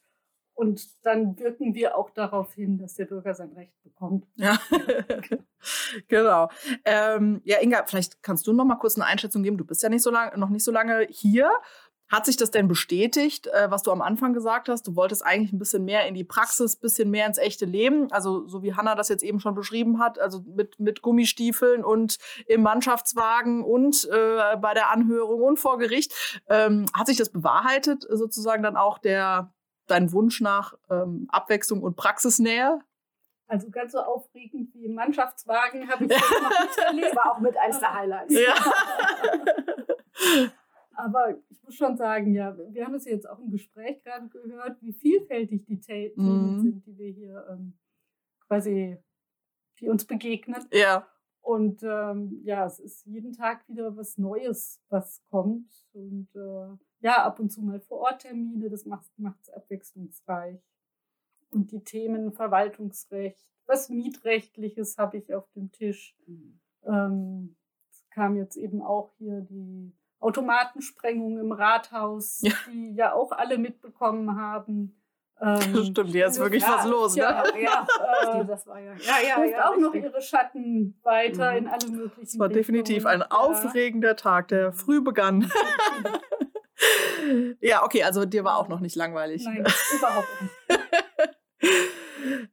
Speaker 5: Und dann wirken wir auch darauf hin, dass der Bürger sein Recht bekommt.
Speaker 3: Ja, genau. Ähm, ja, Inga, vielleicht kannst du noch mal kurz eine Einschätzung geben. Du bist ja nicht so lang, noch nicht so lange hier. Hat sich das denn bestätigt, äh, was du am Anfang gesagt hast? Du wolltest eigentlich ein bisschen mehr in die Praxis, ein bisschen mehr ins echte Leben. Also so wie Hanna das jetzt eben schon beschrieben hat, also mit, mit Gummistiefeln und im Mannschaftswagen und äh, bei der Anhörung und vor Gericht. Ähm, hat sich das bewahrheitet, sozusagen dann auch der dein Wunsch nach ähm, Abwechslung und Praxisnähe?
Speaker 5: Also ganz so aufregend wie im Mannschaftswagen habe ich das noch nicht erlebt.
Speaker 4: War auch mit eins der Highlights.
Speaker 3: Ja.
Speaker 5: Aber ich muss schon sagen, ja, wir haben es jetzt auch im Gespräch gerade gehört, wie vielfältig die Themen
Speaker 3: Mhm.
Speaker 5: sind, die wir hier ähm, quasi, die uns begegnen.
Speaker 3: ja.
Speaker 5: Und ähm, ja, es ist jeden Tag wieder was Neues, was kommt. Und äh, ja, ab und zu mal Vororttermine, das macht es abwechslungsreich. Und die Themen Verwaltungsrecht, was Mietrechtliches habe ich auf dem Tisch. Ähm, es kam jetzt eben auch hier die Automatensprengung im Rathaus,
Speaker 3: Ja.
Speaker 5: die ja auch alle mitbekommen haben. Ähm,
Speaker 3: Stimmt, hier ist wirklich
Speaker 4: Ja,
Speaker 3: was los, ne?
Speaker 5: ja, ja, äh,
Speaker 4: Das war ja. Ja, ja,
Speaker 5: auch noch ihre Schatten weiter
Speaker 4: Mhm.
Speaker 5: in alle möglichen
Speaker 3: Es war definitiv ein
Speaker 5: Richtungen.
Speaker 3: aufregender Tag, der früh begann. ja, okay, also dir war auch noch nicht langweilig.
Speaker 5: Nein, überhaupt nicht.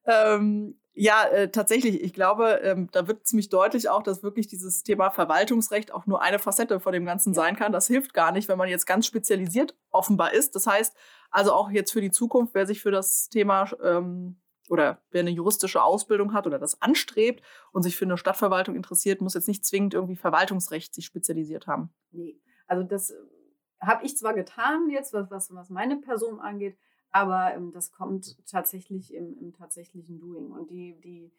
Speaker 3: ähm, ja, äh, tatsächlich, ich glaube, ähm, da wird ziemlich deutlich auch, dass wirklich dieses Thema Verwaltungsrecht auch nur eine Facette von dem Ganzen sein kann. Das hilft gar nicht, wenn man jetzt ganz spezialisiert offenbar ist. Das heißt, also auch jetzt für die Zukunft, wer sich für das Thema ähm, oder wer eine juristische Ausbildung hat oder das anstrebt und sich für eine Stadtverwaltung interessiert, muss jetzt nicht zwingend irgendwie Verwaltungsrecht sich spezialisiert haben.
Speaker 4: Nee, also das habe ich zwar getan jetzt, was, was, was meine Person angeht, aber ähm, das kommt tatsächlich im, im tatsächlichen Doing. Und die, die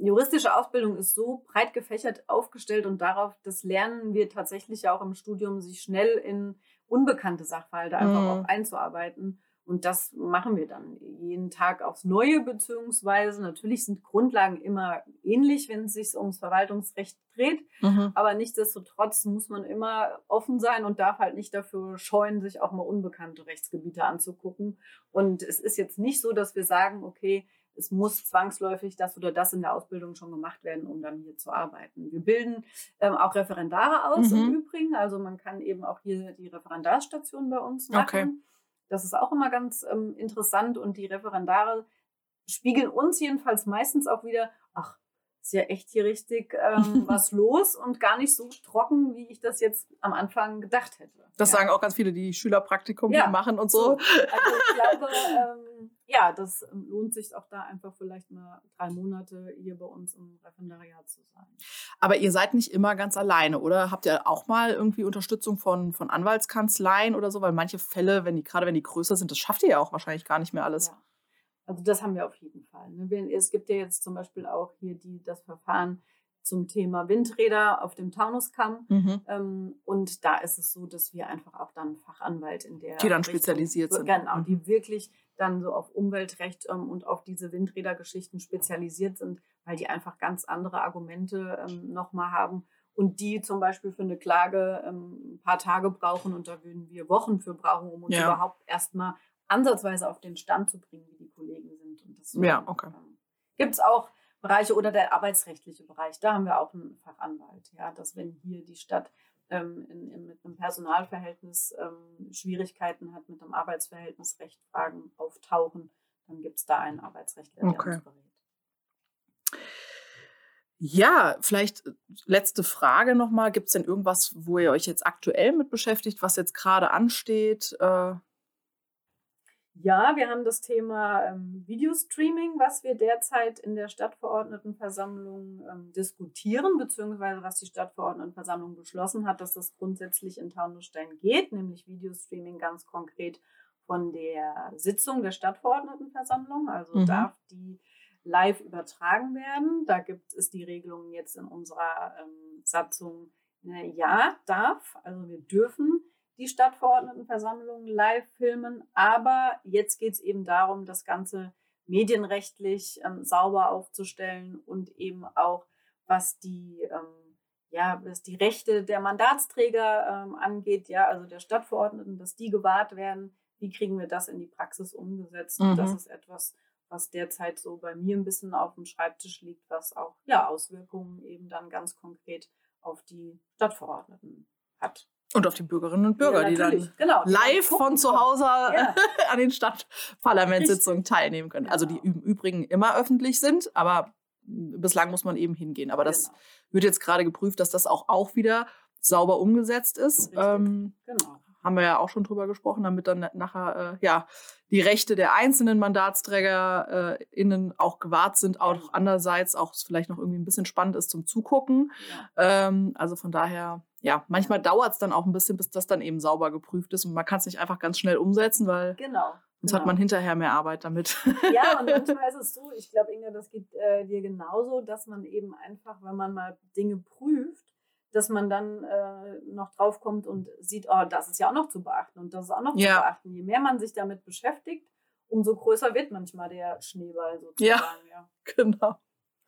Speaker 4: juristische Ausbildung ist so breit gefächert aufgestellt und darauf, das lernen wir tatsächlich ja auch im Studium, sich schnell in unbekannte Sachverhalte einfach
Speaker 3: Mhm.
Speaker 4: auch einzuarbeiten. Und das machen wir dann jeden Tag aufs Neue, beziehungsweise natürlich sind Grundlagen immer ähnlich, wenn es sich ums Verwaltungsrecht dreht. Aber nichtsdestotrotz muss man immer offen sein und darf halt nicht dafür scheuen, sich auch mal unbekannte Rechtsgebiete anzugucken. Und es ist jetzt nicht so, dass wir sagen, okay, es muss zwangsläufig das oder das in der Ausbildung schon gemacht werden, um dann hier zu arbeiten. Wir bilden ähm, auch Referendare aus im
Speaker 3: Mhm.
Speaker 4: Übrigen. Also man kann eben auch hier die Referendarstation bei uns machen.
Speaker 3: Okay.
Speaker 4: Das ist auch immer ganz ähm, interessant und die Referendare spiegeln uns jedenfalls meistens auch wieder, ach, ist ja echt hier richtig ähm, was los und gar nicht so trocken, wie ich das jetzt am Anfang gedacht hätte.
Speaker 3: Das
Speaker 4: ja.
Speaker 3: sagen auch ganz viele, die Schülerpraktikum
Speaker 4: Ja.
Speaker 3: machen und so.
Speaker 4: Also ich glaube, ähm, ja, das ähm, lohnt sich auch da einfach vielleicht mal drei Monate hier bei uns im Referendariat zu sein.
Speaker 3: Aber ihr seid nicht immer ganz alleine, oder? Habt ihr auch mal irgendwie Unterstützung von, von Anwaltskanzleien oder so? Weil manche Fälle, wenn die, gerade wenn die größer sind, das schafft ihr ja auch wahrscheinlich gar nicht mehr alles.
Speaker 4: Ja. Also das haben wir auf jeden Fall. ne? Es gibt ja jetzt zum Beispiel auch hier die, das Verfahren zum Thema Windräder auf dem Taunuskamm.
Speaker 3: Mhm.
Speaker 4: Ähm, und da ist es so, dass wir einfach auch dann Fachanwalt in der
Speaker 3: Die dann
Speaker 4: Richtung-
Speaker 3: spezialisiert sind.
Speaker 4: Genau,
Speaker 3: Mhm.
Speaker 4: die wirklich dann so auf Umweltrecht ähm, und auf diese Windrädergeschichten spezialisiert sind, weil die einfach ganz andere Argumente ähm, nochmal haben und die zum Beispiel für eine Klage ähm, ein paar Tage brauchen und da würden wir Wochen für brauchen, um uns
Speaker 3: Ja.
Speaker 4: überhaupt erstmal ansatzweise auf den Stand zu bringen, wie die Kollegen sind. Und deswegen,
Speaker 3: Ja, okay.
Speaker 4: ähm, Gibt es auch Bereiche oder der arbeitsrechtliche Bereich, da haben wir auch einen Fachanwalt. Ja, dass wenn hier die Stadt ähm, in, in, mit einem Personalverhältnis ähm, Schwierigkeiten hat, mit einem Arbeitsverhältnis Rechtfragen auftauchen, dann gibt es da einen Arbeitsrechtler, der
Speaker 3: Okay.
Speaker 4: uns berät.
Speaker 3: Ja, vielleicht äh, letzte Frage nochmal. Gibt es denn irgendwas, wo ihr euch jetzt aktuell mit beschäftigt, was jetzt gerade ansteht? Äh,
Speaker 4: Ja, wir haben das Thema ähm, Videostreaming, was wir derzeit in der Stadtverordnetenversammlung ähm, diskutieren, beziehungsweise was die Stadtverordnetenversammlung beschlossen hat, dass das grundsätzlich in Taunusstein geht, nämlich Videostreaming ganz konkret von der Sitzung der Stadtverordnetenversammlung. Also
Speaker 3: Mhm.
Speaker 4: darf die live übertragen werden. Da gibt es die Regelung jetzt in unserer ähm, Satzung, äh, ja, darf, also wir dürfen die Stadtverordnetenversammlung live filmen. Aber jetzt geht es eben darum, das Ganze medienrechtlich ähm, sauber aufzustellen und eben auch, was die, ähm, ja, was die Rechte der Mandatsträger ähm, angeht, ja, also der Stadtverordneten, dass die gewahrt werden. Wie kriegen wir das in die Praxis umgesetzt?
Speaker 3: Mhm.
Speaker 4: Das ist etwas, was derzeit so bei mir ein bisschen auf dem Schreibtisch liegt, was auch ja, Auswirkungen eben dann ganz konkret auf die Stadtverordneten hat.
Speaker 3: Und auf die Bürgerinnen und Bürger,
Speaker 4: Ja,
Speaker 3: die dann
Speaker 4: genau, die
Speaker 3: live von zu. Hause
Speaker 4: Ja.
Speaker 3: an den Stadtparlamentssitzungen teilnehmen können. Also die
Speaker 4: Genau.
Speaker 3: im Übrigen immer öffentlich sind, aber bislang muss man eben hingehen. Aber das
Speaker 4: Genau.
Speaker 3: wird jetzt gerade geprüft, dass das auch, auch wieder sauber umgesetzt ist. Ähm,
Speaker 4: Genau.
Speaker 3: Haben wir ja auch schon drüber gesprochen, damit dann nachher äh, ja die Rechte der einzelnen Mandatsträger äh, innen auch gewahrt sind, auch andererseits auch es vielleicht noch irgendwie ein bisschen spannend ist zum Zugucken.
Speaker 4: Ja.
Speaker 3: Ähm, also von daher, ja, manchmal dauert es dann auch ein bisschen, bis das dann eben sauber geprüft ist und man kann es nicht einfach ganz schnell umsetzen, weil
Speaker 4: Genau.
Speaker 3: sonst
Speaker 4: genau.
Speaker 3: hat man hinterher mehr Arbeit damit.
Speaker 4: Ja, und manchmal ist es so, ich glaube, Inge, das geht äh, dir genauso, dass man eben einfach, wenn man mal Dinge prüft, dass man dann äh, noch draufkommt und sieht, oh, das ist ja auch noch zu beachten und das ist auch noch
Speaker 3: Ja.
Speaker 4: zu beachten. Je mehr man sich damit beschäftigt, umso größer wird manchmal der Schneeball sozusagen. Ja.
Speaker 3: genau.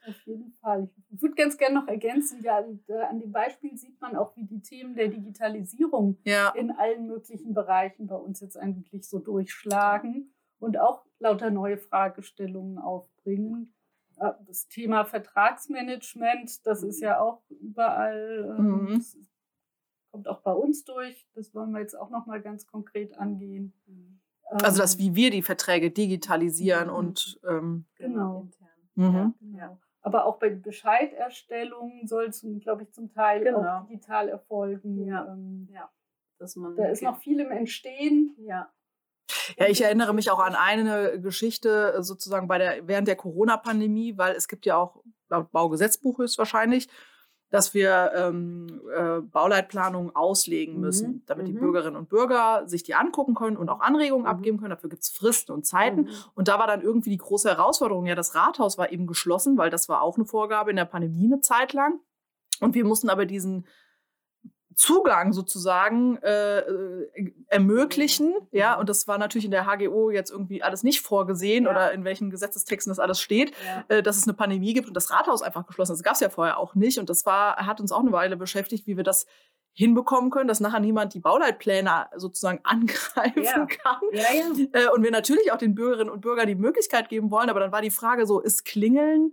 Speaker 5: Auf jeden Fall. Ich würde ganz gerne noch ergänzen, ja, an dem Beispiel sieht man auch, wie die Themen der Digitalisierung
Speaker 3: Ja.
Speaker 5: in allen möglichen Bereichen bei uns jetzt eigentlich so durchschlagen und auch lauter neue Fragestellungen aufbringen. Äh, Das Thema Vertragsmanagement, das ist ja auch überall, ähm,
Speaker 3: Mhm.
Speaker 5: das kommt auch bei uns durch. Das wollen wir jetzt auch nochmal ganz konkret angehen.
Speaker 3: Also das,
Speaker 5: Ähm,
Speaker 3: wie wir die Verträge digitalisieren
Speaker 4: Mhm.
Speaker 3: und ähm,
Speaker 5: Genau.
Speaker 4: intern.
Speaker 3: mhm.
Speaker 5: Genau.
Speaker 4: Ja.
Speaker 5: Aber auch bei Bescheiderstellung soll es, glaube ich, zum Teil
Speaker 4: Genau.
Speaker 5: auch digital erfolgen.
Speaker 4: Ja.
Speaker 5: Ähm,
Speaker 4: Dass man
Speaker 5: da ist noch viel im Entstehen.
Speaker 4: ja.
Speaker 3: Ja, ich erinnere mich auch an eine Geschichte äh, sozusagen bei der, während der Corona-Pandemie, weil es gibt ja auch laut Baugesetzbuch höchstwahrscheinlich, dass wir ähm, äh, Bauleitplanungen auslegen
Speaker 4: Mhm,
Speaker 3: müssen, damit die
Speaker 4: mhm.
Speaker 3: Bürgerinnen und Bürger sich die angucken können und auch Anregungen
Speaker 4: Mhm.
Speaker 3: abgeben können. Dafür gibt es Fristen und Zeiten.
Speaker 4: Mhm.
Speaker 3: Und da war dann irgendwie die große Herausforderung, ja, das Rathaus war eben geschlossen, weil das war auch eine Vorgabe in der Pandemie eine Zeit lang. Und wir mussten aber diesen Zugang sozusagen äh, äh, ermöglichen,
Speaker 4: Mhm.
Speaker 3: ja, und das war natürlich in der HGO jetzt irgendwie alles nicht vorgesehen
Speaker 4: Ja.
Speaker 3: oder in welchen Gesetzestexten das alles steht,
Speaker 4: Ja.
Speaker 3: äh, dass es eine Pandemie gibt und das Rathaus einfach geschlossen ist. Das gab es ja vorher auch nicht und das war, hat uns auch eine Weile beschäftigt, wie wir das hinbekommen können, dass nachher niemand die Bauleitpläne sozusagen angreifen
Speaker 4: Ja.
Speaker 3: kann.
Speaker 4: Ja, ja.
Speaker 3: Äh, und wir natürlich auch den Bürgerinnen und Bürgern die Möglichkeit geben wollen, aber dann war die Frage so, ist Klingeln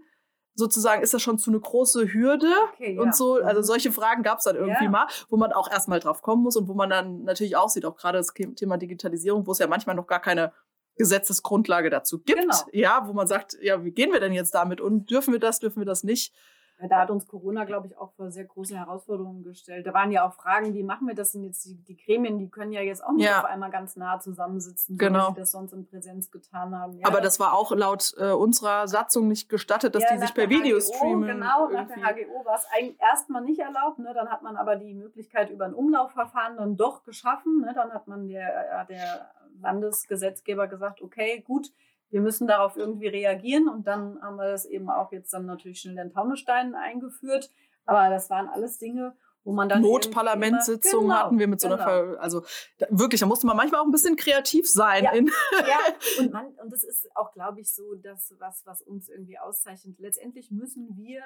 Speaker 3: sozusagen, ist das schon zu eine große Hürde?
Speaker 4: Okay, ja.
Speaker 3: Und so, also
Speaker 4: Mhm.
Speaker 3: solche Fragen gab es dann irgendwie
Speaker 4: Ja.
Speaker 3: mal, wo man auch erstmal drauf kommen muss und wo man dann natürlich auch sieht, auch gerade das Thema Digitalisierung, wo es ja manchmal noch gar keine Gesetzesgrundlage dazu gibt.
Speaker 4: Genau.
Speaker 3: Ja, wo man sagt, ja, wie gehen wir denn jetzt damit und dürfen wir das, dürfen wir das nicht?
Speaker 4: Ja, Da hat uns Corona, glaube ich, auch vor sehr große Herausforderungen gestellt. Da waren ja auch Fragen, wie machen wir das denn jetzt? Die, die Gremien, die können ja jetzt auch nicht
Speaker 3: Ja.
Speaker 4: auf einmal ganz nah zusammensitzen, so
Speaker 3: Genau.
Speaker 4: wie sie das sonst in Präsenz getan haben. Ja,
Speaker 3: Aber das war auch laut äh, unserer Satzung nicht gestattet, dass die sich per Video streamen.
Speaker 4: Genau, nach der
Speaker 3: irgendwie.
Speaker 4: HGO war es eigentlich erstmal nicht erlaubt. Ne? Dann hat man aber die Möglichkeit über ein Umlaufverfahren dann doch geschaffen. Ne? Dann hat man der, äh, der Landesgesetzgeber gesagt, okay, gut, wir müssen darauf irgendwie reagieren. Und dann haben wir das eben auch jetzt dann natürlich schnell in Taunusstein eingeführt. Aber das waren alles Dinge, wo man dann.
Speaker 3: Notparlamentssitzungen
Speaker 4: immer-
Speaker 3: hatten wir mit so einer,
Speaker 4: genau.
Speaker 3: Ver also da, wirklich, da musste man manchmal auch ein bisschen kreativ sein.
Speaker 4: Ja. Ja, und, man, und das ist auch, glaube ich, so das, was, was uns irgendwie auszeichnet. Letztendlich müssen wir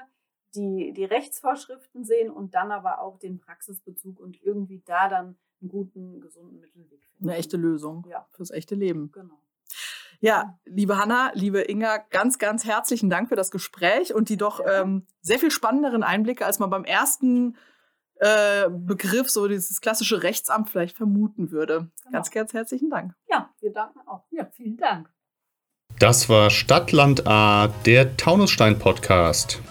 Speaker 4: die, die Rechtsvorschriften sehen und dann aber auch den Praxisbezug und irgendwie da dann einen guten, gesunden Mittelweg finden.
Speaker 3: eine echte Lösung
Speaker 4: Ja,
Speaker 3: fürs echte Leben.
Speaker 4: genau.
Speaker 3: Ja, liebe Hanna, liebe Inga, ganz, ganz herzlichen Dank für das Gespräch und die doch
Speaker 4: Ja.
Speaker 3: ähm, sehr viel spannenderen Einblicke, als man beim ersten äh, Begriff, so dieses klassische Rechtsamt vielleicht vermuten würde. Ganz, ganz herzlichen Dank.
Speaker 4: Ja, wir danken auch.
Speaker 5: Ja, vielen Dank.
Speaker 1: Das war Stadtland A, der Taunusstein-Podcast.